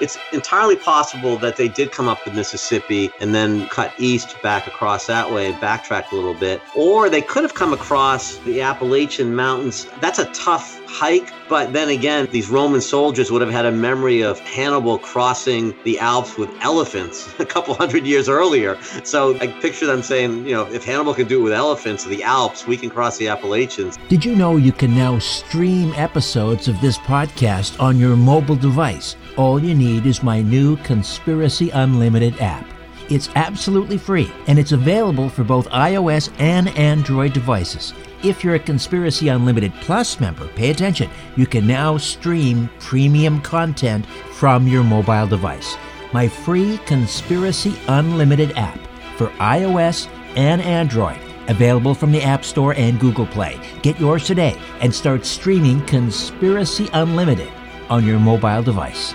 It's entirely possible that they did come up the Mississippi and then cut east back across that way and backtracked a little bit. Or they could have come across the Appalachian Mountains. That's a tough hike, but then again, these Roman soldiers would have had a memory of Hannibal crossing the Alps with elephants a couple hundred years earlier. So I picture them saying, you know, if Hannibal can do it with elephants, the Alps, we can cross the Appalachians. Did you know you can now stream episodes of this podcast on your mobile device? All you need is my new Conspiracy Unlimited app. It's absolutely free and it's available for both iOS and Android devices. If you're a Conspiracy Unlimited Plus member, pay attention. You can now stream premium content from your mobile device. My free Conspiracy Unlimited app for iOS and Android, available from the App Store and Google Play. Get yours today and start streaming Conspiracy Unlimited on your mobile device.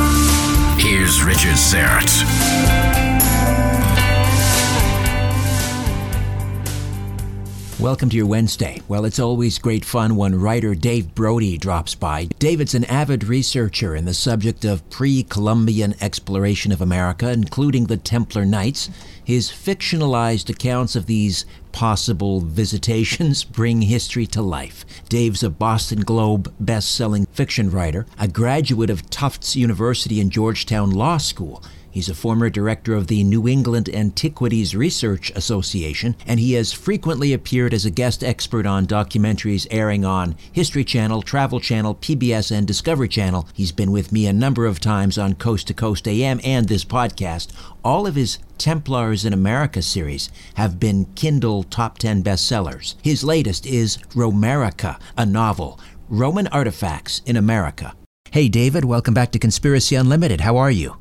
Richard Syrett. Welcome to your Wednesday. Well, it's always great fun when writer Dave Brody drops by. David's an avid researcher in the subject of pre Columbian exploration of America, including the Templar Knights. His fictionalized accounts of these possible visitations bring history to life. Dave's a Boston Globe best selling fiction writer, a graduate of Tufts University and Georgetown Law School. He's a former director of the New England Antiquities Research Association, and he has frequently appeared as a guest expert on documentaries airing on History Channel, Travel Channel, PBS, and Discovery Channel. He's been with me a number of times on Coast to Coast AM and this podcast. All of his Templars in America series have been Kindle top 10 bestsellers. His latest is Romerica, a novel, Roman Artifacts in America. Hey, David, welcome back to Conspiracy Unlimited. How are you?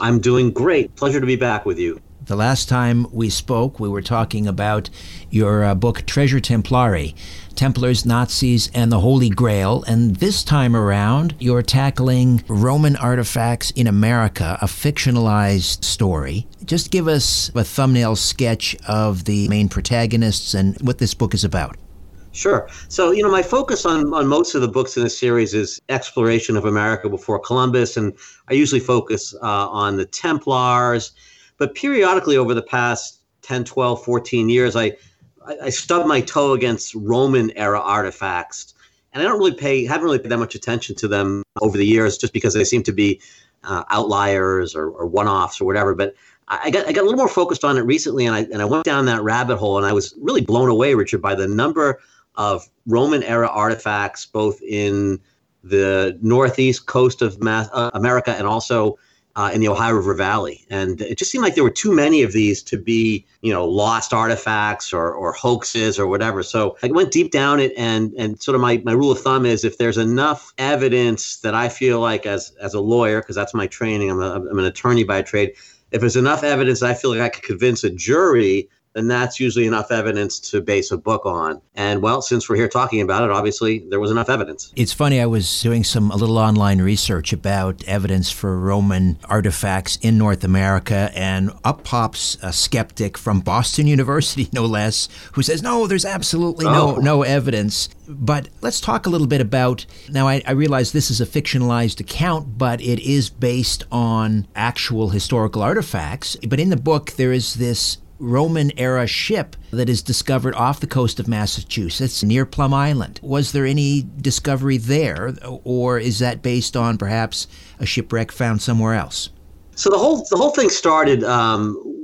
I'm doing great. Pleasure to be back with you. The last time we spoke, we were talking about your uh, book, Treasure Templari Templars, Nazis, and the Holy Grail. And this time around, you're tackling Roman artifacts in America, a fictionalized story. Just give us a thumbnail sketch of the main protagonists and what this book is about. Sure. So, you know, my focus on, on most of the books in this series is exploration of America before Columbus. And I usually focus uh, on the Templars. But periodically over the past 10, 12, 14 years, I, I stubbed my toe against Roman era artifacts. And I don't really pay, haven't really paid that much attention to them over the years just because they seem to be uh, outliers or, or one offs or whatever. But I got I got a little more focused on it recently, and I and I went down that rabbit hole, and I was really blown away, Richard, by the number of Roman era artifacts, both in the northeast coast of uh, America and also uh, in the Ohio River Valley. And it just seemed like there were too many of these to be, you know, lost artifacts or, or hoaxes or whatever. So I went deep down it and and sort of my, my rule of thumb is if there's enough evidence that I feel like as as a lawyer, because that's my training, I'm, a, I'm an attorney by trade, if there's enough evidence I feel like I could convince a jury then that's usually enough evidence to base a book on. And well, since we're here talking about it, obviously there was enough evidence. It's funny, I was doing some a little online research about evidence for Roman artifacts in North America, and up pops a skeptic from Boston University, no less, who says, no, there's absolutely no, oh. no evidence. But let's talk a little bit about now. I, I realize this is a fictionalized account, but it is based on actual historical artifacts. But in the book, there is this Roman era ship that is discovered off the coast of Massachusetts near Plum Island. Was there any discovery there, or is that based on perhaps a shipwreck found somewhere else? So the whole the whole thing started. Um,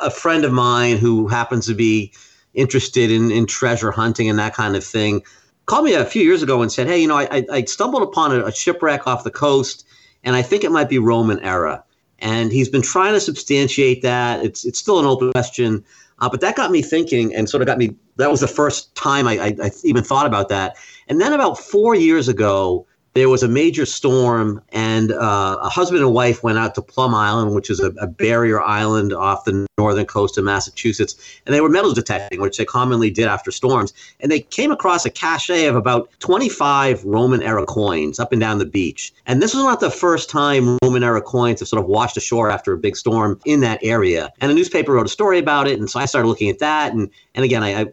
a friend of mine who happens to be interested in, in treasure hunting and that kind of thing called me a few years ago and said, "Hey, you know, I, I stumbled upon a, a shipwreck off the coast, and I think it might be Roman era." And he's been trying to substantiate that. It's it's still an open question, uh, but that got me thinking, and sort of got me. That was the first time I, I, I even thought about that. And then about four years ago, there was a major storm, and uh, a husband and wife went out to Plum Island, which is a, a, barrier island off the northern coast of Massachusetts, and they were metal detecting, which they commonly did after storms. And they came across a cache of about 25 Roman era coins up and down the beach. And this was not the first time Roman era coins have sort of washed ashore after a big storm in that area. And a newspaper wrote a story about it, and so I started looking at that. And and again, I, I,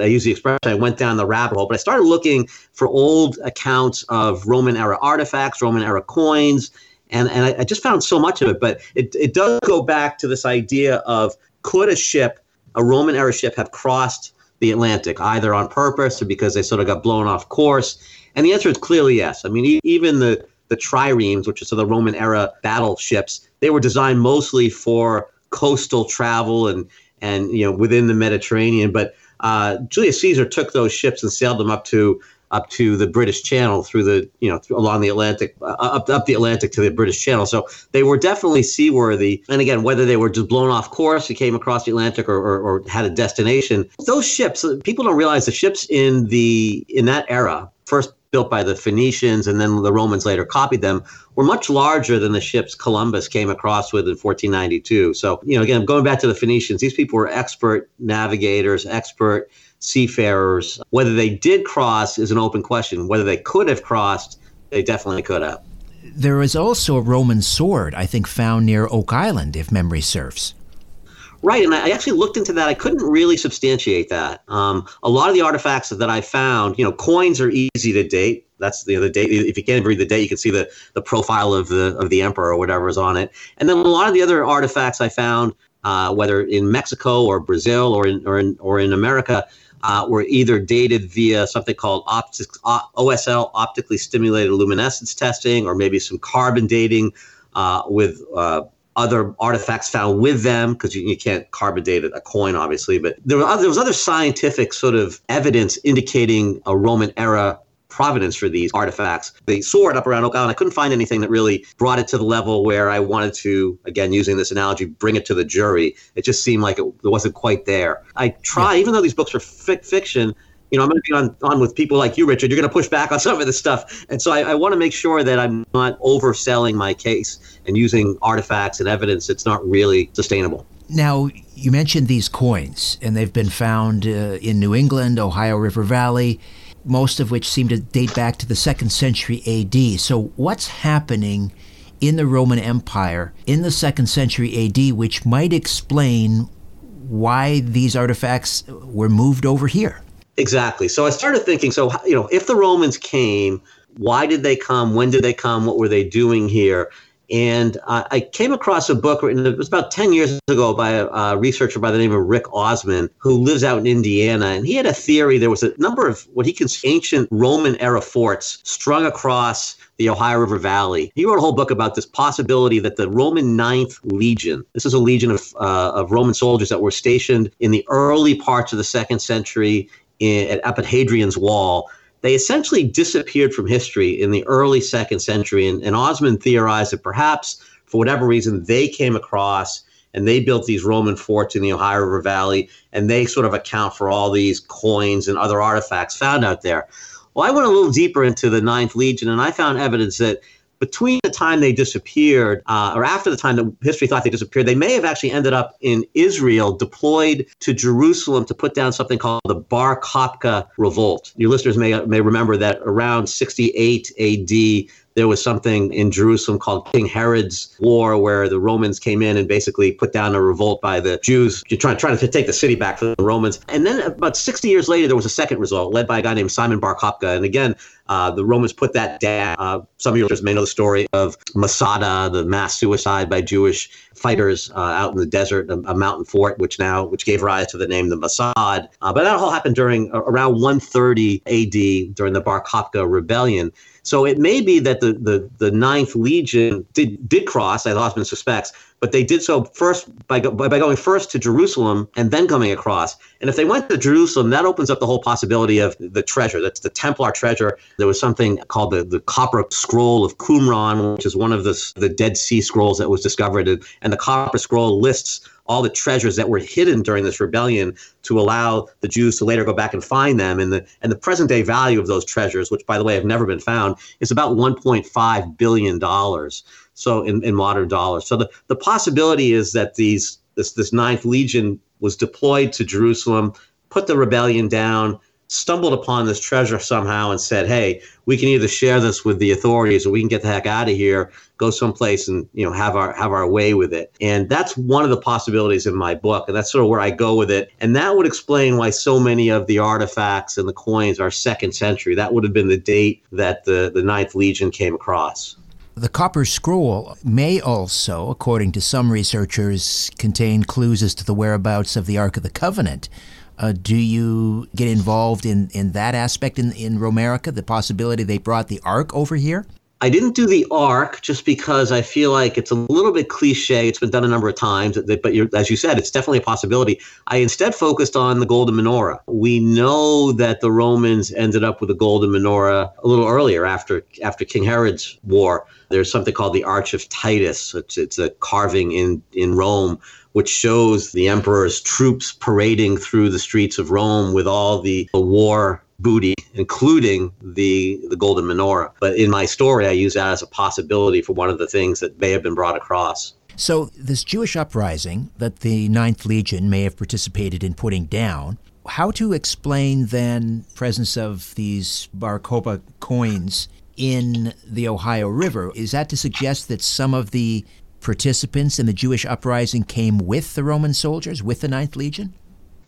I use the expression I went down the rabbit hole, but I started looking for old accounts of Roman era artifacts, Roman era coins, and and I, I, just found so much of it. But it it does go back to this idea of could a ship, a Roman era ship, have crossed the Atlantic either on purpose or because they sort of got blown off course? And the answer is clearly yes. I mean, e- even the the triremes, which are so the Roman era battleships, they were designed mostly for coastal travel and and you know within the Mediterranean. But uh, Julius Caesar took those ships and sailed them up to up to the British Channel through the you know along the Atlantic uh, up up the Atlantic to the British Channel. So they were definitely seaworthy. And again, whether they were just blown off course, they came across the Atlantic, or, or, or had a destination. Those ships, people don't realize the ships in the in that era first built by the Phoenicians and then the Romans later copied them, were much larger than the ships Columbus came across with in 1492. So, you know, again, going back to the Phoenicians, these people were expert navigators, expert seafarers. Whether they did cross is an open question. Whether they could have crossed, they definitely could have. There is also a Roman sword, I think, found near Oak Island, if memory serves. Right, and I actually looked into that. I couldn't really substantiate that. Um, a lot of the artifacts that I found, you know, coins are easy to date. That's the other date. If you can't read the date, you can see the the profile of the of the emperor or whatever is on it. And then a lot of the other artifacts I found, uh, whether in Mexico or Brazil or in or in or in America, uh, were either dated via something called optics, OSL, optically stimulated luminescence testing, or maybe some carbon dating uh, with uh, other artifacts found with them because you, you, can't carbon date a coin, obviously. But there, other, there was other scientific sort of evidence indicating a Roman era provenance for these artifacts. The sword up around Oak Island, I couldn't find anything that really brought it to the level where I wanted to, again, using this analogy, bring it to the jury. It just seemed like it, it wasn't quite there. I try, yeah. even though these books are fic- fiction, you know, I'm going to be on, on with people like you, Richard. You're going to push back on some of this stuff. And so I, I want to make sure that I'm not overselling my case and using artifacts and evidence that's not really sustainable. Now, you mentioned these coins, and they've been found uh, in New England, Ohio River Valley, most of which seem to date back to the second century AD. So, what's happening in the Roman Empire in the second century AD, which might explain why these artifacts were moved over here? Exactly. So I started thinking so, you know, if the Romans came, why did they come? When did they come? What were they doing here? And uh, I came across a book written, it was about 10 years ago by a, a, researcher by the name of Rick Osmon, who lives out in Indiana. And he had a theory there was a number of what he considers ancient Roman era forts strung across the Ohio River Valley. He wrote a whole book about this possibility that the Roman Ninth Legion, this is a legion of, uh, of Roman soldiers that were stationed in the early parts of the second century in, at, up at Hadrian's Wall, they essentially disappeared from history in the early second century. And, and Osmon theorized that perhaps for whatever reason they came across and they built these Roman forts in the Ohio River Valley, and they sort of account for all these coins and other artifacts found out there. Well, I went a little deeper into the Ninth Legion, and I found evidence that between the time they disappeared uh, or after the time that history thought they disappeared, they may have actually ended up in Israel, deployed to Jerusalem to put down something called the Bar Kokhba revolt. Your listeners may, may remember that around 68 AD, there was something in Jerusalem called King Herod's War, where the Romans came in and basically put down a revolt by the Jews, trying, trying to take the city back from the Romans. And then about 60 years later, there was a second revolt led by a guy named Simon Bar Kokhba. And again, uh, the Romans put that down. Uh, some of you may know the story of Masada, the mass suicide by Jewish fighters uh, out in the desert, a, a, mountain fort, which now which gave rise to the name the Mossad. Uh, but that all happened during uh, around 130 A.D. during the Bar Kokhba rebellion. So it may be that the, the, the Ninth Legion did, did cross, as Osmon suspects, but they did so first by, by, by going first to Jerusalem and then coming across. And if they went to Jerusalem, that opens up the whole possibility of the treasure. That's the Templar treasure. There was something called the, the Copper Scroll of Qumran, which is one of the, the Dead Sea Scrolls that was discovered. And the Copper Scroll lists all the treasures that were hidden during this rebellion to allow the Jews to later go back and find them. And the and the present day value of those treasures, which by the way have never been found, is about 1.5 billion dollars. So in, in modern dollars. So the, the possibility is that these this this ninth legion was deployed to Jerusalem, put the rebellion down, stumbled upon this treasure somehow and said, "Hey, we can either share this with the authorities or we can get the heck out of here, go someplace and you know have our have our way with it." And that's one of the possibilities in my book, and that's sort of where I go with it. And that would explain why so many of the artifacts and the coins are second century. That would have been the date that the the Ninth Legion came across. The Copper Scroll may also, according to some researchers, contain clues as to the whereabouts of the Ark of the Covenant. Uh, do you get involved in, in that aspect in, in Romerica, the possibility they brought the Ark over here? I didn't do the ark just because I feel like it's a little bit cliche. It's been done a number of times, but as you said, it's definitely a possibility. I instead focused on the golden menorah. We know that the Romans ended up with a golden menorah a little earlier after after King Herod's war. There's something called the Arch of Titus. It's, it's a carving in in Rome which shows the emperor's troops parading through the streets of Rome with all the war booty, including the the golden menorah. But in my story, I use that as a possibility for one of the things that may have been brought across. So this Jewish uprising that the Ninth Legion may have participated in putting down. How to explain then presence of these Bar coins in the Ohio River? Is that to suggest that some of the participants in the Jewish uprising came with the Roman soldiers, with the Ninth Legion?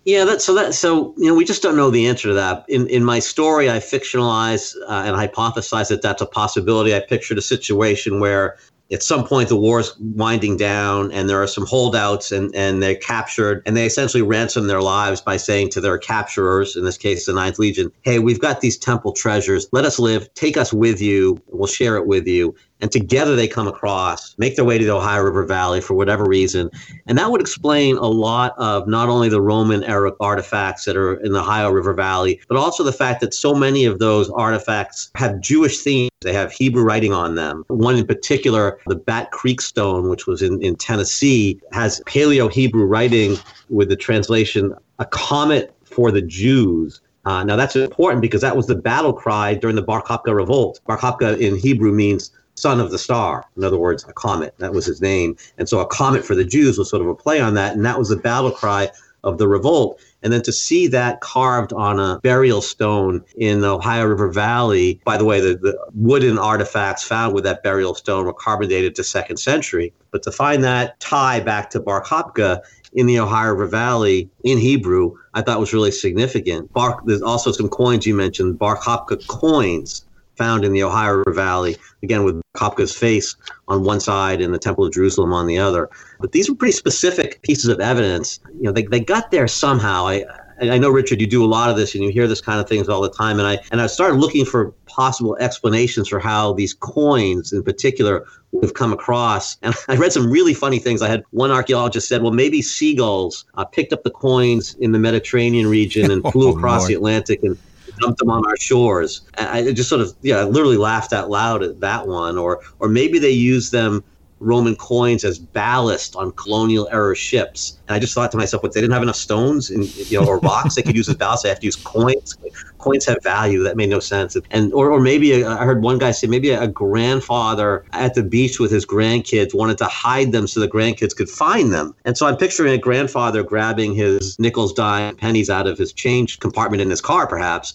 Yeah, that, so that so you know we just don't know the answer to that. In in my story, I fictionalize uh, and hypothesize that that's a possibility. I pictured a situation where at some point the war is winding down and there are some holdouts and, and they're captured and they essentially ransom their lives by saying to their capturers in this case the ninth legion hey we've got these temple treasures let us live take us with you we'll share it with you and together they come across, make their way to the Ohio River Valley for whatever reason. And that would explain a lot of not only the Roman era artifacts that are in the Ohio River Valley, but also the fact that so many of those artifacts have Jewish themes. They have Hebrew writing on them. One in particular, the Bat Creek Stone, which was in, in Tennessee, has Paleo Hebrew writing with the translation, a comet for the Jews. Uh, now that's important because that was the battle cry during the Bar Kokhba revolt. Bar Kokhba in Hebrew means son of the star. In other words, a comet. That was his name. And so a comet for the Jews was sort of a play on that. And that was the battle cry of the revolt. And then to see that carved on a burial stone in the Ohio River Valley, by the way, the, the wooden artifacts found with that burial stone were carbon dated to second century. But to find that tie back to Bar Kokhba in the Ohio River Valley in Hebrew, I thought was really significant. Bar, there's also some coins you mentioned, Bar Kokhba coins found in the Ohio River Valley, again with Kokhba's face on one side and the Temple of Jerusalem on the other. But these were pretty specific pieces of evidence. You know, they, they got there somehow. I, I know Richard, you do a lot of this and you hear this kind of things all the time. And I and I started looking for possible explanations for how these coins in particular would have come across. And I read some really funny things. I had one archaeologist said, well, maybe seagulls uh, picked up the coins in the Mediterranean region and flew oh, across Lord. the Atlantic and dumped them on our shores. I just sort of, yeah, I literally laughed out loud at that one. Or, or maybe they used them Roman coins as ballast on colonial era ships. And I just thought to myself, what they didn't have enough stones and you know or rocks they could use as ballast. They have to use coins. Coins have value. That made no sense. And or, or maybe a, I heard one guy say maybe a grandfather at the beach with his grandkids wanted to hide them so the grandkids could find them. And so I'm picturing a grandfather grabbing his nickels, dime, pennies out of his change compartment in his car, perhaps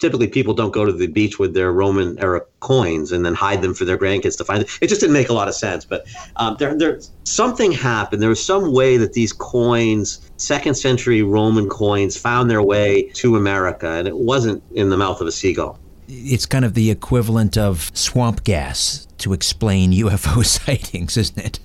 typically people don't go to the beach with their Roman era coins and then hide them for their grandkids to find. It, just didn't make a lot of sense. But um, there, there, something happened. There was some way that these coins, second century Roman coins, found their way to America, and it wasn't in the mouth of a seagull. It's kind of the equivalent of swamp gas to explain UFO sightings, isn't it?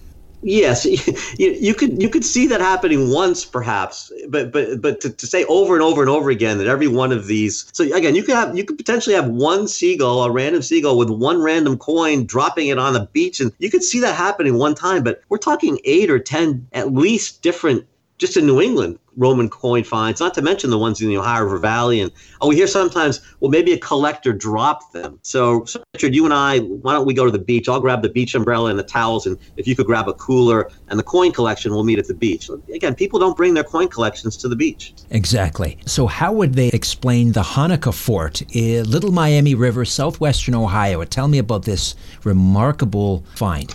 Yes, you, you could you could see that happening once, perhaps, but but but to, to say over and over and over again that every one of these. So again, you could have you could potentially have one seagull, a random seagull, with one random coin, dropping it on the beach, and you could see that happening one time. But we're talking eight or ten at least different just in New England Roman coin finds, not to mention the ones in the Ohio River Valley. And oh, we hear sometimes, well, maybe a collector dropped them. So, so, Richard, you and I, why don't we go to the beach? I'll grab the beach umbrella and the towels, and if you could grab a cooler and the coin collection, we'll meet at the beach. Again, people don't bring their coin collections to the beach. Exactly. So, how would they explain the Hanukkah fort Little Miami River, southwestern Ohio? Tell me about this remarkable find.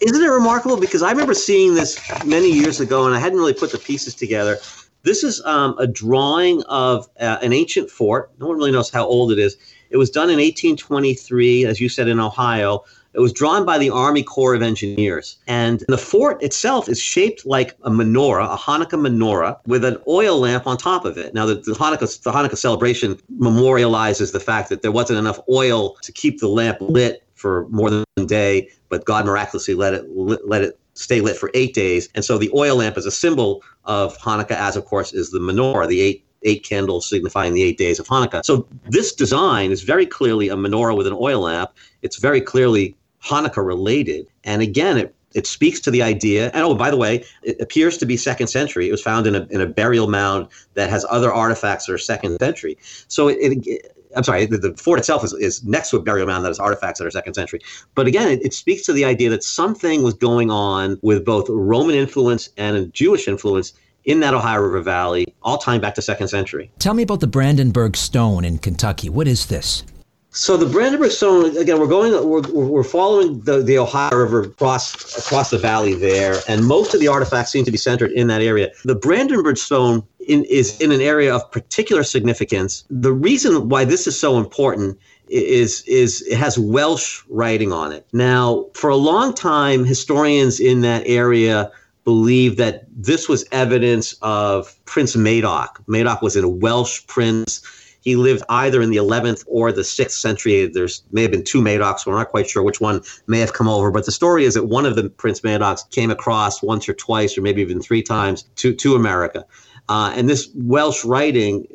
Isn't it remarkable? Because I remember seeing this many years ago, and I hadn't really put the pieces together. This is um, a drawing of uh, an ancient fort. No one really knows how old it is. It was done in 1823, as you said, in Ohio. It was drawn by the Army Corps of Engineers. And the fort itself is shaped like a menorah, a Hanukkah menorah, with an oil lamp on top of it. Now, the, the, Hanukkah, the Hanukkah celebration memorializes the fact that there wasn't enough oil to keep the lamp lit for more than a day, but God miraculously let it let it stay lit for eight days. And so the oil lamp is a symbol of Hanukkah, as of course is the menorah, the eight eight candles signifying the eight days of Hanukkah. So this design is very clearly a menorah with an oil lamp. It's very clearly Hanukkah related. And again, it it speaks to the idea. And oh, by the way, it appears to be second century. It was found in a, in a burial mound that has other artifacts that are second century. So it, it I'm sorry, the, the, fort itself is, is next to a burial mound that has artifacts that are second century. But again, it, it, speaks to the idea that something was going on with both Roman influence and Jewish influence in that Ohio River Valley, all tying back to second century. Tell me about the Brandenburg Stone in Kentucky. What is this? So the Brandenburg Stone again, we're going, we're, we're following the, the Ohio River across across the valley there, and most of the artifacts seem to be centered in that area. The Brandenburg Stone in, is in an area of particular significance. The reason why this is so important is is it has Welsh writing on it. Now, for a long time, historians in that area believe that this was evidence of Prince Madoc. Madoc was a Welsh prince he lived either in the 11th or the 6th century. There's may have been two Madocs. We're not quite sure which one may have come over, but the story is that one of the Prince Madocs came across once or twice, or maybe even three times, to to America. Uh, and this Welsh writing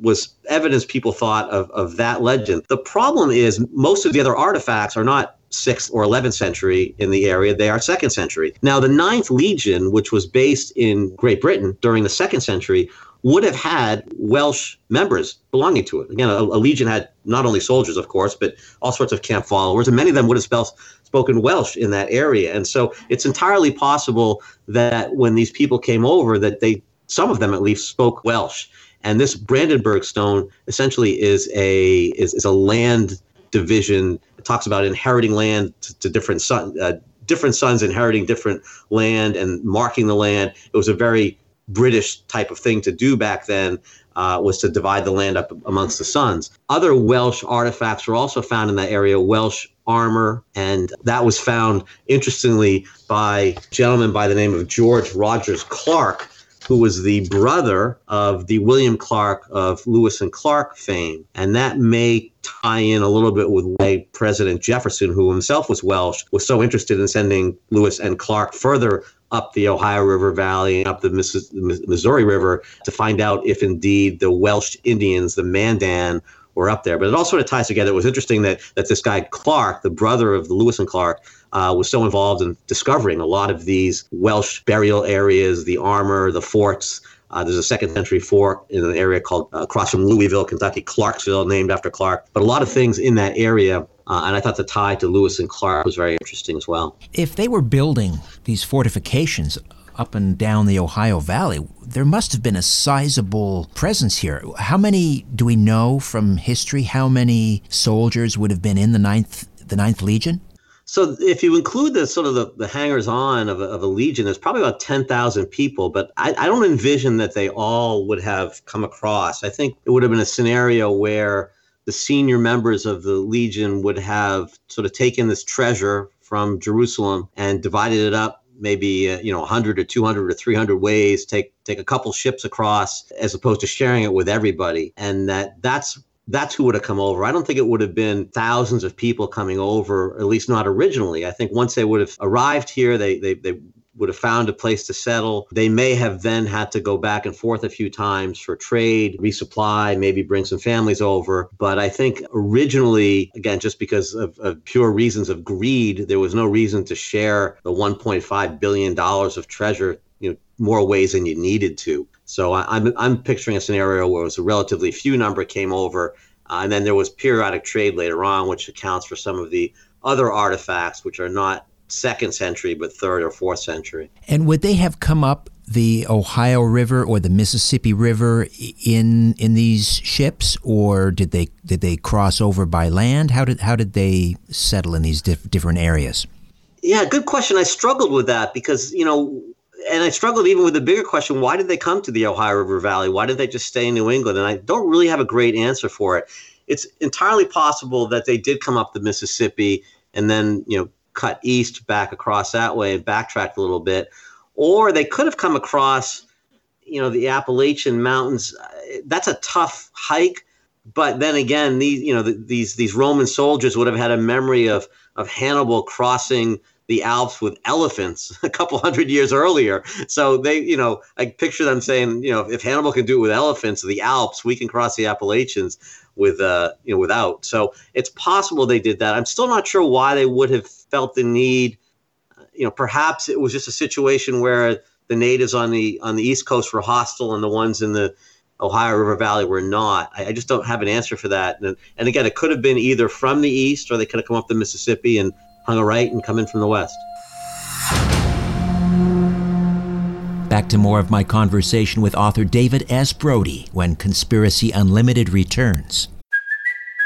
was evidence people thought of, of that legend. The problem is most of the other artifacts are not 6th or 11th century in the area. They are 2nd century. Now, the 9th Legion, which was based in Great Britain during the 2nd century, would have had Welsh members belonging to it. Again, a, a, legion had not only soldiers, of course, but all sorts of camp followers, and many of them would have spelled, spoken Welsh in that area. And so it's entirely possible that when these people came over, that they, some of them at least, spoke Welsh. And this Brandenburg Stone essentially is a is, is a land division. It talks about inheriting land to, to different son, uh, different sons inheriting different land and marking the land. It was a very British type of thing to do back then. Uh, was to divide the land up amongst the sons. Other Welsh artifacts were also found in that area, Welsh armor, and that was found, interestingly, by a gentleman by the name of George Rogers Clark, who was the brother of the William Clark of Lewis and Clark fame. And that may tie in a little bit with why President Jefferson, who himself was Welsh, was so interested in sending Lewis and Clark further up the Ohio River Valley and up the Missouri River to find out if indeed the Welsh Indians, the Mandan, were up there. But it all sort of ties together. It was interesting that that this guy Clark, the brother of Lewis and Clark, uh, was so involved in discovering a lot of these Welsh burial areas, the armor, the forts. Uh, there's a second century fort in an area called uh, across from Louisville, Kentucky, Clarksville, named after Clark. But a lot of things in that area uh, and I thought the tie to Lewis and Clark was very interesting as well. If they were building these fortifications up and down the Ohio Valley, there must have been a sizable presence here. How many do we know from history? How many soldiers would have been in the Ninth, the Ninth Legion? So if you include the sort of the, the hangers on of a, of a legion, there's probably about 10,000 people, but I, I don't envision that they all would have come across. I think it would have been a scenario where the senior members of the Legion would have sort of taken this treasure from Jerusalem and divided it up maybe uh, you know 100 or 200 or 300 ways take take a couple ships across as opposed to sharing it with everybody and that that's that's who would have come over. I don't think it would have been thousands of people coming over, at least not originally. I think once they would have arrived here, they, they, they would have found a place to settle. They may have then had to go back and forth a few times for trade, resupply, maybe bring some families over. But I think originally, again, just because of, of pure reasons of greed, there was no reason to share the $1.5 billion of treasure, you know, more ways than you needed to. So I, am I'm, I'm picturing a scenario where it was a relatively few number came over, uh, and then there was periodic trade later on, which accounts for some of the other artifacts, which are not second century, but third or fourth century. And would they have come up the Ohio River or the Mississippi River in in these ships, or did they did they cross over by land? How did how did they settle in these diff- different areas? Yeah, good question. I struggled with that because you know, and I struggled even with the bigger question: Why did they come to the Ohio River Valley? Why did they just stay in New England? And I don't really have a great answer for it. It's entirely possible that they did come up the Mississippi and then you know cut east back across that way and backtracked a little bit. Or they could have come across, you know, the Appalachian Mountains. That's a tough hike. But then again, these you know the, these these Roman soldiers would have had a memory of of Hannibal crossing the Alps with elephants a couple hundred years earlier. So they, you know, I picture them saying, you know, if Hannibal can do it with elephants, the Alps, we can cross the Appalachians with uh, you know without. So it's possible they did that. I'm still not sure why they would have felt the need. You know, perhaps it was just a situation where the natives on the on the East Coast were hostile and the ones in the Ohio River Valley were not. I, I just don't have an answer for that. And, and again, it could have been either from the east or they could have come up the Mississippi and hung a right and come in from the west. Back to more of my conversation with author David S. Brody when Conspiracy Unlimited returns.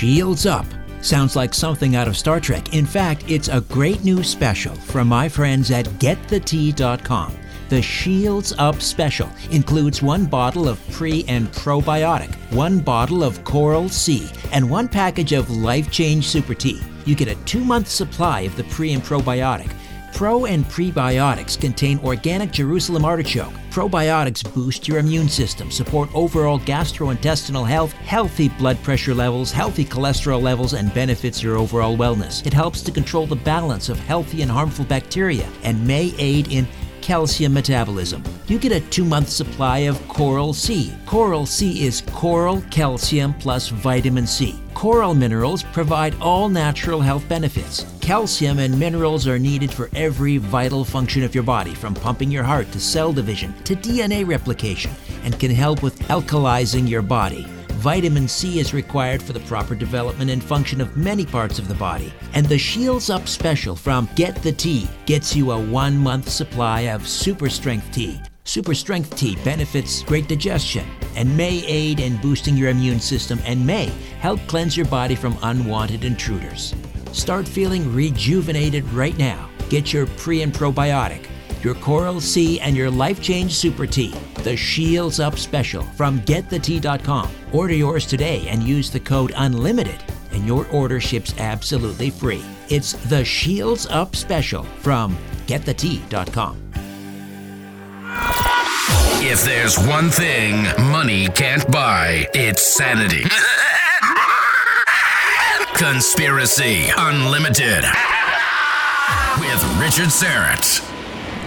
Shields Up. Sounds like something out of Star Trek. In fact, it's a great new special from my friends at GetTheTea.com. The Shields Up special includes one bottle of pre and probiotic, one bottle of Coral C, and one package of Life Change Super Tea. You get a two month supply of the pre and probiotic. Pro and prebiotics contain organic Jerusalem artichoke. Probiotics boost your immune system, support overall gastrointestinal health, healthy blood pressure levels, healthy cholesterol levels, and benefits your overall wellness. It helps to control the balance of healthy and harmful bacteria and may aid in calcium metabolism. You get a two month supply of Coral C. Coral C is coral, calcium, plus vitamin C. Coral minerals provide all natural health benefits. Calcium and minerals are needed for every vital function of your body, from pumping your heart to cell division to DNA replication, and can help with alkalizing your body. Vitamin C is required for the proper development and function of many parts of the body. And the Shields Up special from Get the Tea gets you a one month supply of super strength tea. Super strength tea benefits great digestion and may aid in boosting your immune system and may help cleanse your body from unwanted intruders. Start feeling rejuvenated right now. Get your pre and probiotic your Coral C, and your Life Change Super Tea, the Shields Up Special from GetTheTea.com. Order yours today and use the code UNLIMITED, and your order ships absolutely free. It's the Shields Up Special from GetTheTea.com. If there's one thing money can't buy, it's sanity. Conspiracy Unlimited with Richard Syrett.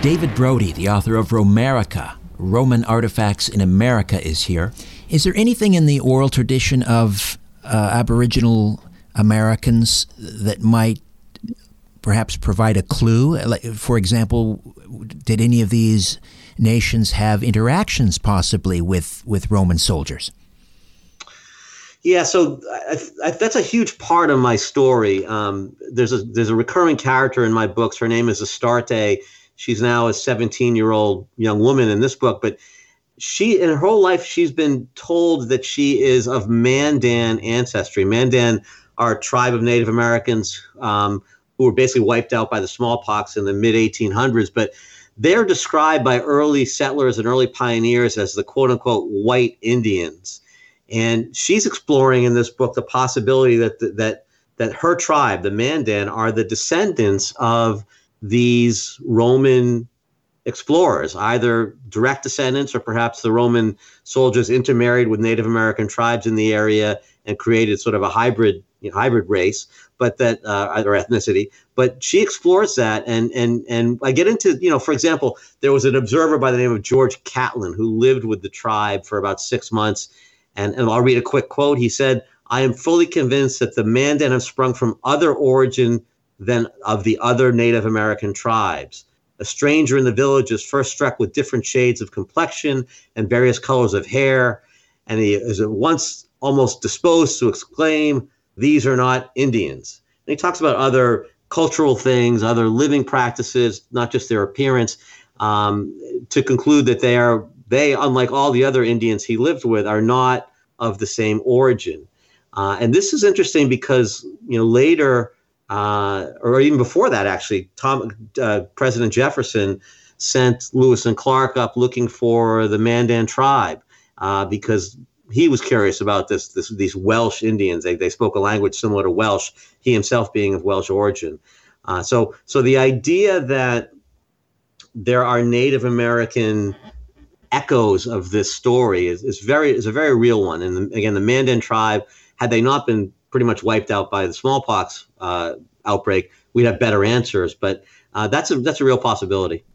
David Brody, the author of Romerica, Roman Artifacts in America, is here. Is there anything in the oral tradition of uh, Aboriginal Americans that might perhaps provide a clue? Like, For example, did any of these nations have interactions possibly with, with Roman soldiers? Yeah, so I, I, that's a huge part of my story. Um, there's a there's a recurring character in my books. Her name is Astarte. She's now a 17 year old young woman in this book, but she in her whole life she's been told that she is of Mandan ancestry. Mandan are a tribe of Native Americans um, who were basically wiped out by the smallpox in the mid 1800s, but they're described by early settlers and early pioneers as the quote unquote white Indians. And she's exploring in this book the possibility that that that her tribe, the Mandan, are the descendants of these Roman explorers, either direct descendants or perhaps the Roman soldiers intermarried with Native American tribes in the area and created sort of a hybrid you know, hybrid race, but that uh, or ethnicity. But she explores that, and and and I get into you know, for example, there was an observer by the name of George Catlin who lived with the tribe for about six months and, and I'll read a quick quote. He said, I am fully convinced that the Mandan have sprung from other origin than of the other Native American tribes. A stranger in the village is first struck with different shades of complexion and various colors of hair, and he is at once almost disposed to exclaim, These are not Indians. And he talks about other cultural things, other living practices, not just their appearance, um, to conclude that they are they, unlike all the other Indians he lived with, are not of the same origin. Uh, and this is interesting because you know later, uh, or even before that, actually, Tom, uh, President Jefferson sent Lewis and Clark up looking for the Mandan tribe uh, because he was curious about this, this these Welsh Indians. They, they spoke a language similar to Welsh. He himself being of Welsh origin. Uh, so so the idea that there are Native American echoes of this story is, is very is a very real one. And the, again, the Mandan tribe, had they not been pretty much wiped out by the smallpox uh, outbreak, we'd have better answers. But uh, that's a that's a real possibility.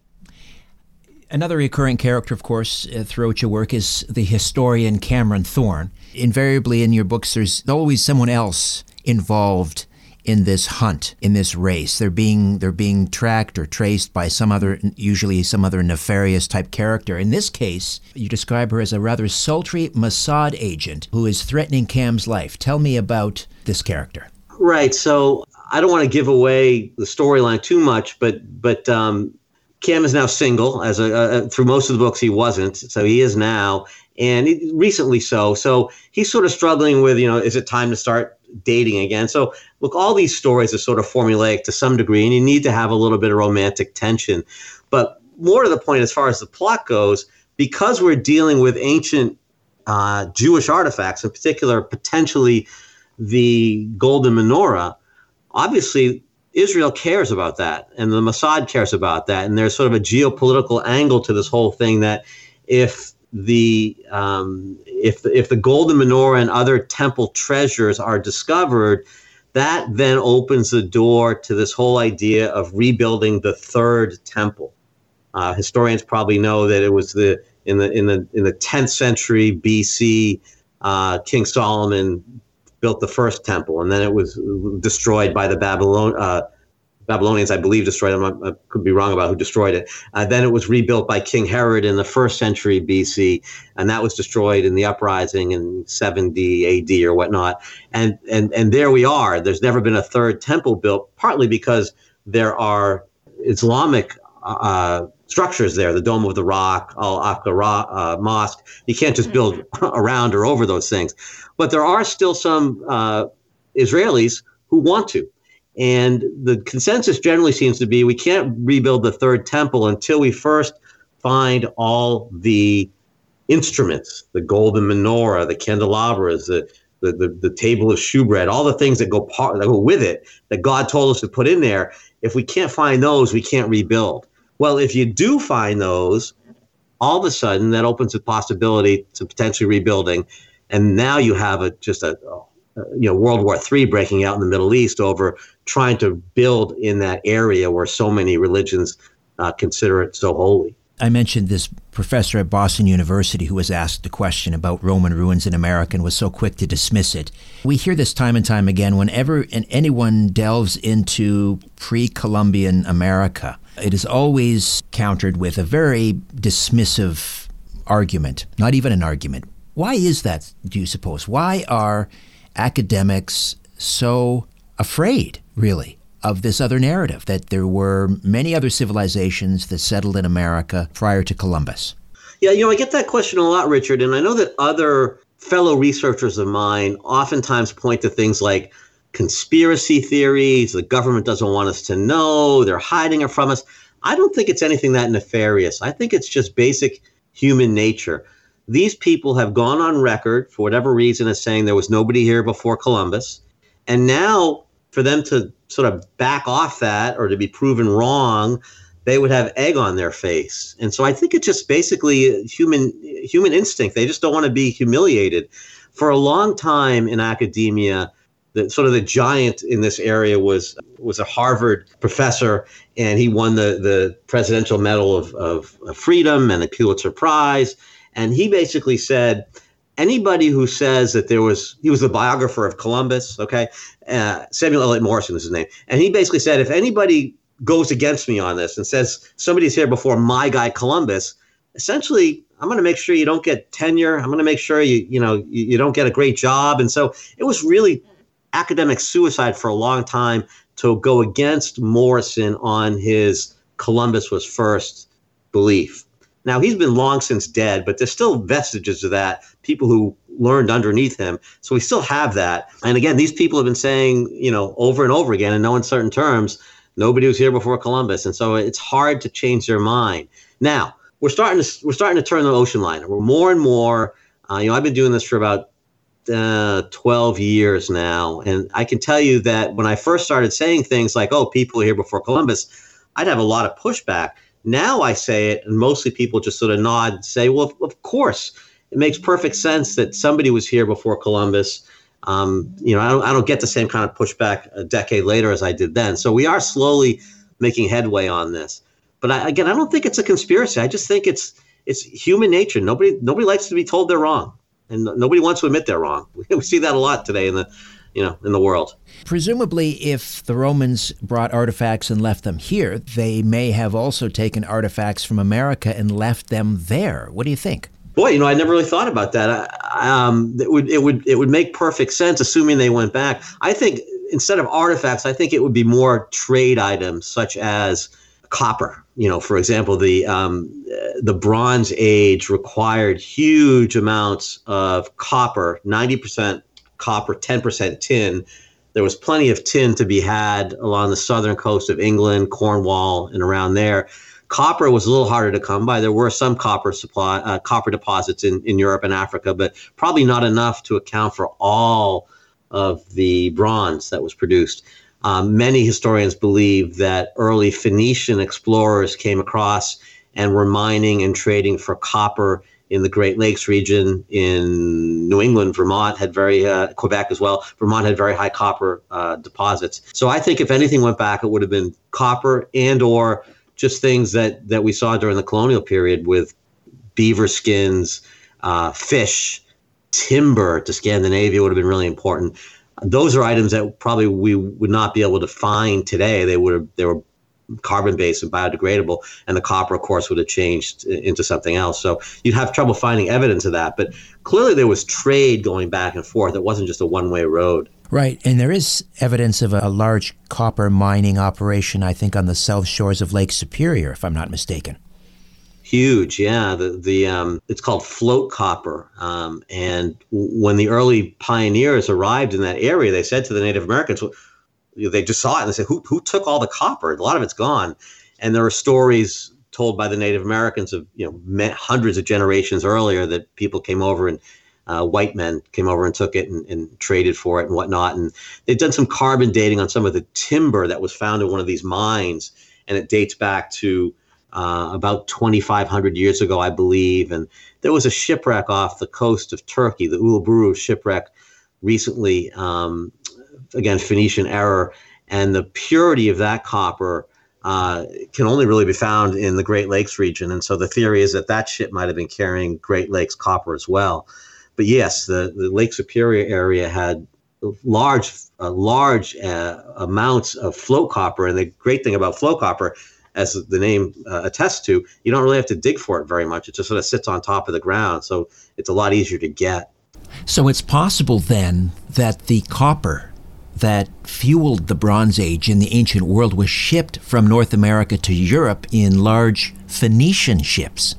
Another recurring character, of course, uh, throughout your work is the historian Cameron Thorne. Invariably in your books, there's always someone else involved in this hunt, in this race. They're being they're being tracked or traced by some other, usually some other nefarious type character. In this case, you describe her as a rather sultry Mossad agent who is threatening Cam's life. Tell me about this character. Right. So I don't want to give away the storyline too much, but but um, Cam is now single. As a, uh, through most of the books, he wasn't, so he is now, and recently so. So he's sort of struggling with, you know, is it time to start dating again. So, look, all these stories are sort of formulaic to some degree, and you need to have a little bit of romantic tension. But more to the point, as far as the plot goes, because we're dealing with ancient uh, Jewish artifacts, in particular, potentially the Golden Menorah, obviously Israel cares about that, and the Mossad cares about that, and there's sort of a geopolitical angle to this whole thing that if the um, if if the golden menorah and other temple treasures are discovered, that then opens the door to this whole idea of rebuilding the third temple. Uh, historians probably know that it was the in the in the in the 10th century BC, uh, King Solomon built the first temple, and then it was destroyed by the Babylon. Uh, Babylonians, I believe, destroyed them. I, could be wrong about who destroyed it. Uh, then it was rebuilt by King Herod in the first century BC, and that was destroyed in the uprising in 70 AD or whatnot. And and and there we are. There's never been a third temple built, partly because there are Islamic uh, structures there, the Dome of the Rock, Al Aqsa uh, Mosque. You can't just build around or over those things. But there are still some uh, Israelis who want to. And the consensus generally seems to be we can't rebuild the third temple until we first find all the instruments, the golden menorah, the candelabras, the the, the, the table of shewbread, all the things that go part that go with it that God told us to put in there. If we can't find those, we can't rebuild. Well, if you do find those, all of a sudden that opens the possibility to potentially rebuilding, and now you have a just a, you know World War III breaking out in the Middle East over trying to build in that area where so many religions uh, consider it so holy. I mentioned this professor at Boston University who was asked the question about Roman ruins in America and was so quick to dismiss it. We hear this time and time again whenever anyone delves into pre Columbian America. It is always countered with a very dismissive argument, not even an argument. Why is that, do you suppose? Why are academics so afraid, really, of this other narrative that there were many other civilizations that settled in America prior to Columbus? Yeah, you know, I get that question a lot, Richard, and I know that other fellow researchers of mine oftentimes point to things like conspiracy theories, the government doesn't want us to know, they're hiding it from us. I don't think it's anything that nefarious. I think it's just basic human nature these people have gone on record for whatever reason as saying there was nobody here before Columbus. And now for them to sort of back off that or to be proven wrong, they would have egg on their face. And so I think it's just basically human human instinct. They just don't want to be humiliated. For a long time in academia, the sort of the giant in this area was was a Harvard professor, and he won the the Presidential Medal of, of, of Freedom and the Pulitzer Prize and he basically said anybody who says that there was he was the biographer of Columbus, okay, uh, Samuel Eliot Morison is his name, and he basically said if anybody goes against me on this and says somebody's here before my guy Columbus, essentially I'm going to make sure you don't get tenure. I'm going to make sure you you know you, you don't get a great job, and so it was really academic suicide for a long time to go against Morison on his Columbus was first belief. Now, he's been long since dead, but there's still vestiges of that, people who learned underneath him. So we still have that. And again, these people have been saying, you know, over and over again in no uncertain terms, nobody was here before Columbus. And so it's hard to change their mind. Now, we're starting to we're starting to turn the ocean line. We're more and more, uh, you know, I've been doing this for about uh, 12 years now. And I can tell you that when I first started saying things like, oh, people here before Columbus, I'd have a lot of pushback. Now I say it, and mostly people just sort of nod and say, well, of course. It makes perfect sense that somebody was here before Columbus. Um, you know, I don't, I don't get the same kind of pushback a decade later as I did then. So we are slowly making headway on this. But I, again, I don't think it's a conspiracy. I just think it's it's human nature. Nobody nobody likes to be told they're wrong, and nobody wants to admit they're wrong. We see that a lot today in the you know, in the world. Presumably, if the Romans brought artifacts and left them here, they may have also taken artifacts from America and left them there. What do you think? Boy, you know, I never really thought about that. Um, it would it would it would make perfect sense, assuming they went back. I think instead of artifacts, I think it would be more trade items such as copper. You know, for example, the um, the Bronze Age required huge amounts of copper, ninety percent copper, ten percent tin. There was plenty of tin to be had along the southern coast of England, Cornwall, and around there. Copper was a little harder to come by. There were some copper supply, uh, copper deposits in, in Europe and Africa, but probably not enough to account for all of the bronze that was produced. Um, many historians believe that early Phoenician explorers came across and were mining and trading for copper in the Great Lakes region. In New England, Vermont had very uh, Quebec as well. Vermont had very high copper uh, deposits. So I think if anything went back, it would have been copper and or just things that that we saw during the colonial period with beaver skins, uh, fish, timber to Scandinavia would have been really important. Those are items that probably we would not be able to find today. They would have they were carbon based and biodegradable, and the copper, of course, would have changed into something else. So you'd have trouble finding evidence of that. But clearly, there was trade going back and forth. It wasn't just a one way road. Right, and there is evidence of a large copper mining operation, I think, on the south shores of Lake Superior, if I'm not mistaken. Huge, yeah. The the um, it's called float copper, um, and when the early pioneers arrived in that area, they said to the Native Americans, they just saw it and they said, "Who who took all the copper? A lot of it's gone." And there are stories told by the Native Americans of you know hundreds of generations earlier that people came over and uh, white men came over and took it and, and, traded for it and whatnot. And they've done some carbon dating on some of the timber that was found in one of these mines, and it dates back to uh, about 2,500 years ago, I believe. And there was a shipwreck off the coast of Turkey, the Uluburun shipwreck, recently. Um, again, Phoenician error, and the purity of that copper. Uh, can only really be found in the Great Lakes region. And so the theory is that that ship might have been carrying Great Lakes copper as well but yes, the, the Lake Superior area had large, uh, large uh, amounts of float copper. And the great thing about float copper, as the name uh, attests to, you don't really have to dig for it very much. It just sort of sits on top of the ground. So it's a lot easier to get. So it's possible then that the copper that fueled the Bronze Age in the ancient world was shipped from North America to Europe in large Phoenician ships.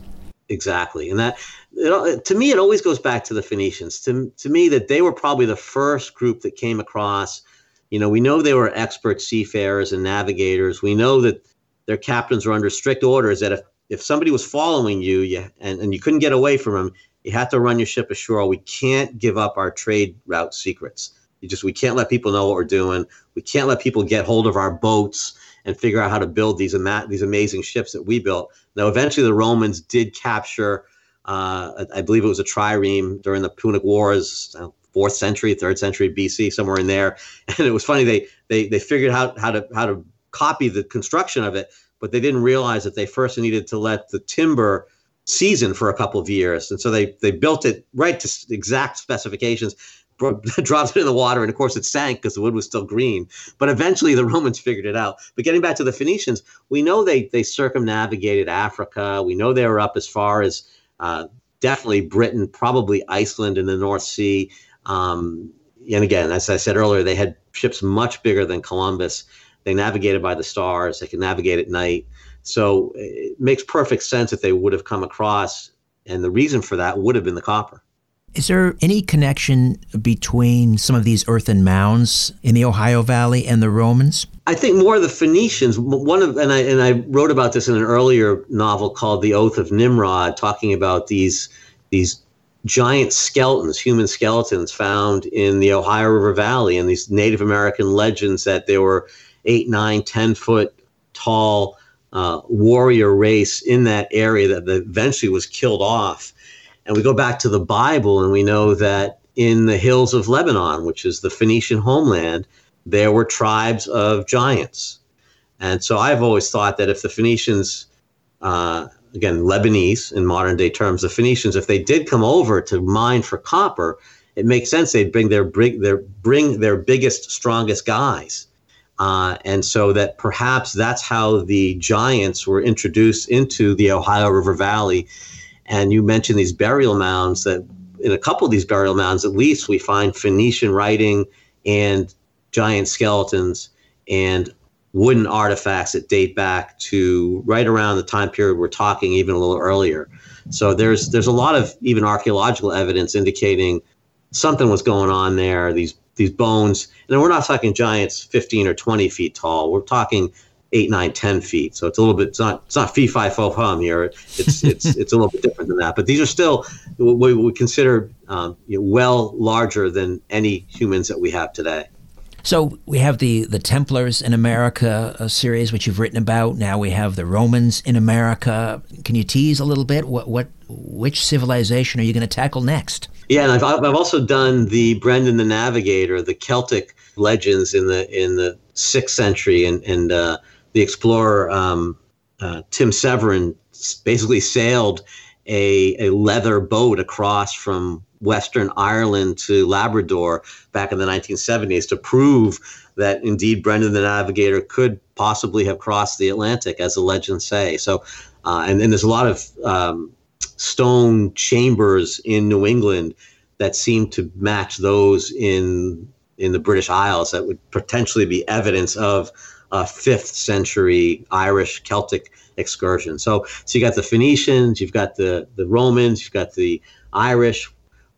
Exactly. And that it, to me, it always goes back to the Phoenicians. To, to me, that they were probably the first group that came across. You know, we know they were expert seafarers and navigators. We know that their captains were under strict orders that if, if somebody was following you, you and, and you couldn't get away from them, you had to run your ship ashore. We can't give up our trade route secrets. You just we can't let people know what we're doing. We can't let people get hold of our boats and figure out how to build these these amazing ships that we built. Now, eventually, the Romans did capture uh, I believe it was a trireme during the Punic Wars, uh, fourth century, third century BC, somewhere in there. And it was funny they they they figured out how to how to copy the construction of it, but they didn't realize that they first needed to let the timber season for a couple of years, and so they they built it right to exact specifications. dropped it in the water, and of course it sank because the wood was still green. But eventually the Romans figured it out. But getting back to the Phoenicians, we know they they circumnavigated Africa. We know they were up as far as uh, definitely Britain, probably Iceland in the North Sea. Um, and again, as I said earlier, they had ships much bigger than Columbus. They navigated by the stars. They could navigate at night. So it makes perfect sense that they would have come across, and the reason for that would have been the copper. Is there any connection between some of these earthen mounds in the Ohio Valley and the Romans? I think more of the Phoenicians. One of and I and I wrote about this in an earlier novel called The Oath of Nimrod, talking about these these giant skeletons, human skeletons found in the Ohio River Valley, and these Native American legends that they were eight, nine, ten foot tall uh, warrior race in that area that eventually was killed off and we go back to the Bible and we know that in the hills of Lebanon, which is the Phoenician homeland, there were tribes of giants. And so I've always thought that if the Phoenicians, uh, again, Lebanese in modern day terms, the Phoenicians, if they did come over to mine for copper, it makes sense they'd bring their bring their bring their biggest, strongest guys. Uh, and so that perhaps that's how the giants were introduced into the Ohio River Valley. And you mentioned these burial mounds that in a couple of these burial mounds, at least, we find Phoenician writing and giant skeletons and wooden artifacts that date back to right around the time period we're talking, even a little earlier. So there's there's a lot of even archaeological evidence indicating something was going on there. These these bones, and we're not talking giants 15 or 20 feet tall. We're talking eight, nine, ten feet. So it's a little bit, it's not, it's not fee, fi, fo, hum here. It's, it's, it's a little bit different than that. But these are still what we consider um, you know, well larger than any humans that we have today. So we have the the Templars in America a series, which you've written about. Now we have the Romans in America. Can you tease a little bit what what which civilization are you going to tackle next? Yeah, and I've I've also done the Brendan the Navigator, the Celtic legends in the in the sixth century, and and uh, the explorer um, uh, Tim Severin basically sailed a, a leather boat across from Western Ireland to Labrador back in the 1970s to prove that indeed Brendan the Navigator could possibly have crossed the Atlantic, as the legends say. So, uh, and then there's a lot of um, stone chambers in New England that seem to match those in in the British Isles that would potentially be evidence of a fifth century Irish Celtic excursion. So, so you got the Phoenicians, you've got the the Romans, you've got the Irish.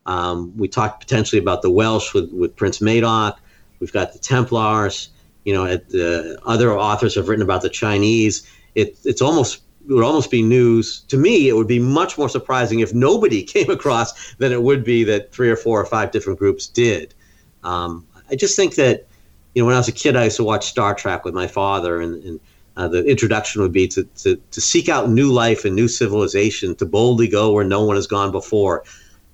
Um, we talked potentially about the Welsh with, with Prince Madoc. We've got the Templars. You know, at the, other authors have written about the Chinese. It, it's almost it would almost be news to me. It would be much more surprising if nobody came across than it would be that three or four or five different groups did. Um, I just think that you know when I was a kid, I used to watch Star Trek with my father, and, and uh, the introduction would be to, to to seek out new life and new civilization, to boldly go where no one has gone before.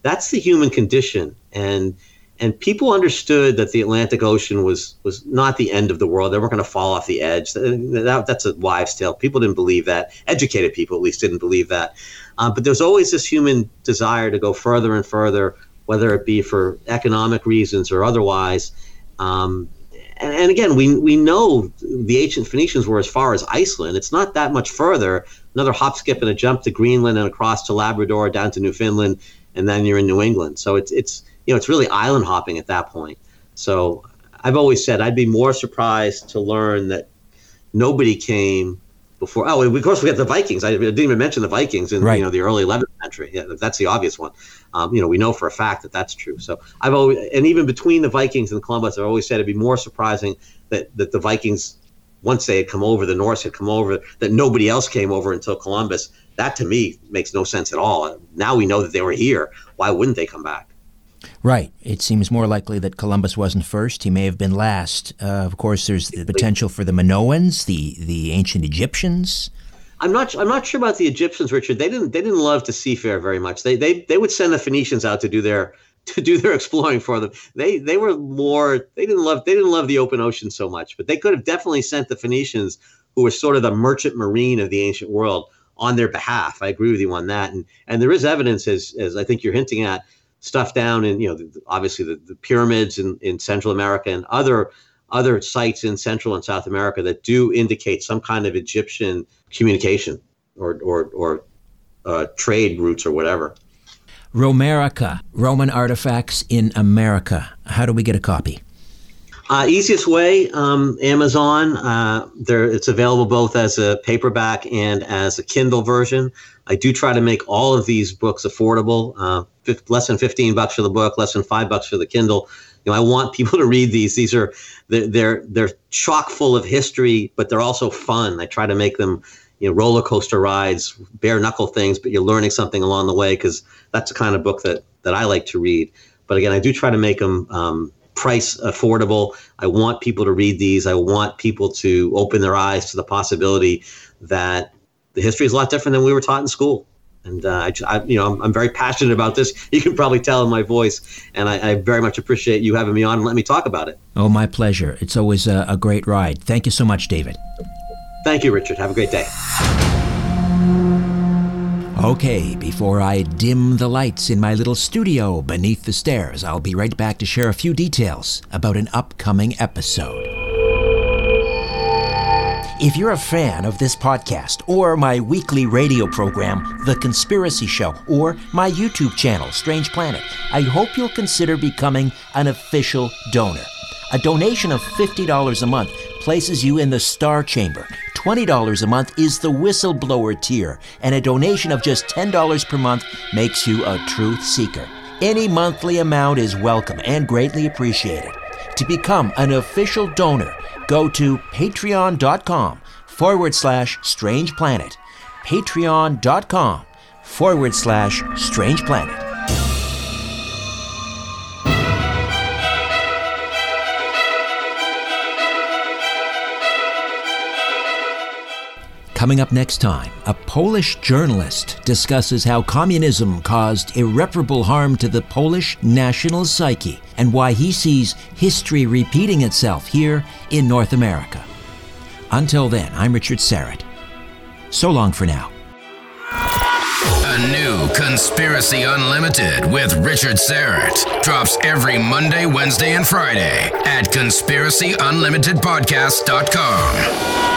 That's the human condition, and and people understood that the Atlantic Ocean was was not the end of the world. They weren't going to fall off the edge. That, that's a wives' tale. People didn't believe that. Educated people, at least, didn't believe that. Uh, but there's always this human desire to go further and further, whether it be for economic reasons or otherwise. Um, and, and, again, we we know the ancient Phoenicians were as far as Iceland. It's not that much further. Another hop, skip, and a jump to Greenland and across to Labrador, down to Newfoundland, and then you're in New England. So it's it's you know, it's really island hopping at that point. So I've always said I'd be more surprised to learn that nobody came before. Oh, of course we got the Vikings. I didn't even mention the Vikings in right. you know the early 11th century. Yeah, that's the obvious one. Um, you know, we know for a fact that that's true. So I've always, and even between the Vikings and Columbus, I've always said it'd be more surprising that that the Vikings, once they had come over, the Norse had come over, that nobody else came over until Columbus. That to me makes no sense at all. Now we know that they were here. Why wouldn't they come back? Right. It seems more likely that Columbus wasn't first. He may have been last. Uh, of course, there's the potential for the Minoans, the, the ancient Egyptians. I'm not. I'm not sure about the Egyptians, Richard. They didn't. They didn't love to seafare very much. They they they would send the Phoenicians out to do their to do their exploring for them. They they were more. They didn't love. They didn't love the open ocean so much. But they could have definitely sent the Phoenicians, who were sort of the merchant marine of the ancient world, on their behalf. I agree with you on that. And and there is evidence, as as I think you're hinting at, stuff down in you know obviously the, the pyramids in, in Central America and other other sites in Central and South America that do indicate some kind of Egyptian communication or or, or uh, trade routes or whatever. Romerica, Roman artifacts in America. How do we get a copy? Uh, easiest way, um, Amazon. Uh, there, it's available both as a paperback and as a Kindle version. I do try to make all of these books affordable. Uh, less than 15 bucks for the book, less than five bucks for the Kindle. You know, I want people to read these. These are they're they're, they're chock full of history, but they're also fun. I try to make them you know roller coaster rides, bare knuckle things, but you're learning something along the way because that's the kind of book that that I like to read. But again, I do try to make them um, price affordable. I want people to read these. I want people to open their eyes to the possibility that the history is a lot different than we were taught in school. And uh, I, I, you know, I'm, I'm, very passionate about this. You can probably tell in my voice, and I, I, very much appreciate you having me on and let me talk about it. Oh, my pleasure. It's always a, a great ride. Thank you so much, David. Thank you, Richard. Have a great day. Okay, before I dim the lights in my little studio beneath the stairs, I'll be right back to share a few details about an upcoming episode. If you're a fan of this podcast, or my weekly radio program, The Conspiracy Show, or my YouTube channel, Strange Planet, I hope you'll consider becoming an official donor. A donation of $50 a month places you in the Star Chamber. $20 a month is the whistleblower tier, and a donation of just $10 per month makes you a truth seeker. Any monthly amount is welcome and greatly appreciated. To become an official donor, go to patreon.com forward slash strange planet. Patreon.com forward slash strange planet. Coming up next time, a Polish journalist discusses how communism caused irreparable harm to the Polish national psyche and why he sees history repeating itself here in North America. Until then, I'm Richard Syrett. So long for now. A new Conspiracy Unlimited with Richard Syrett drops every Monday, Wednesday, and Friday at conspiracyunlimitedpodcast.com.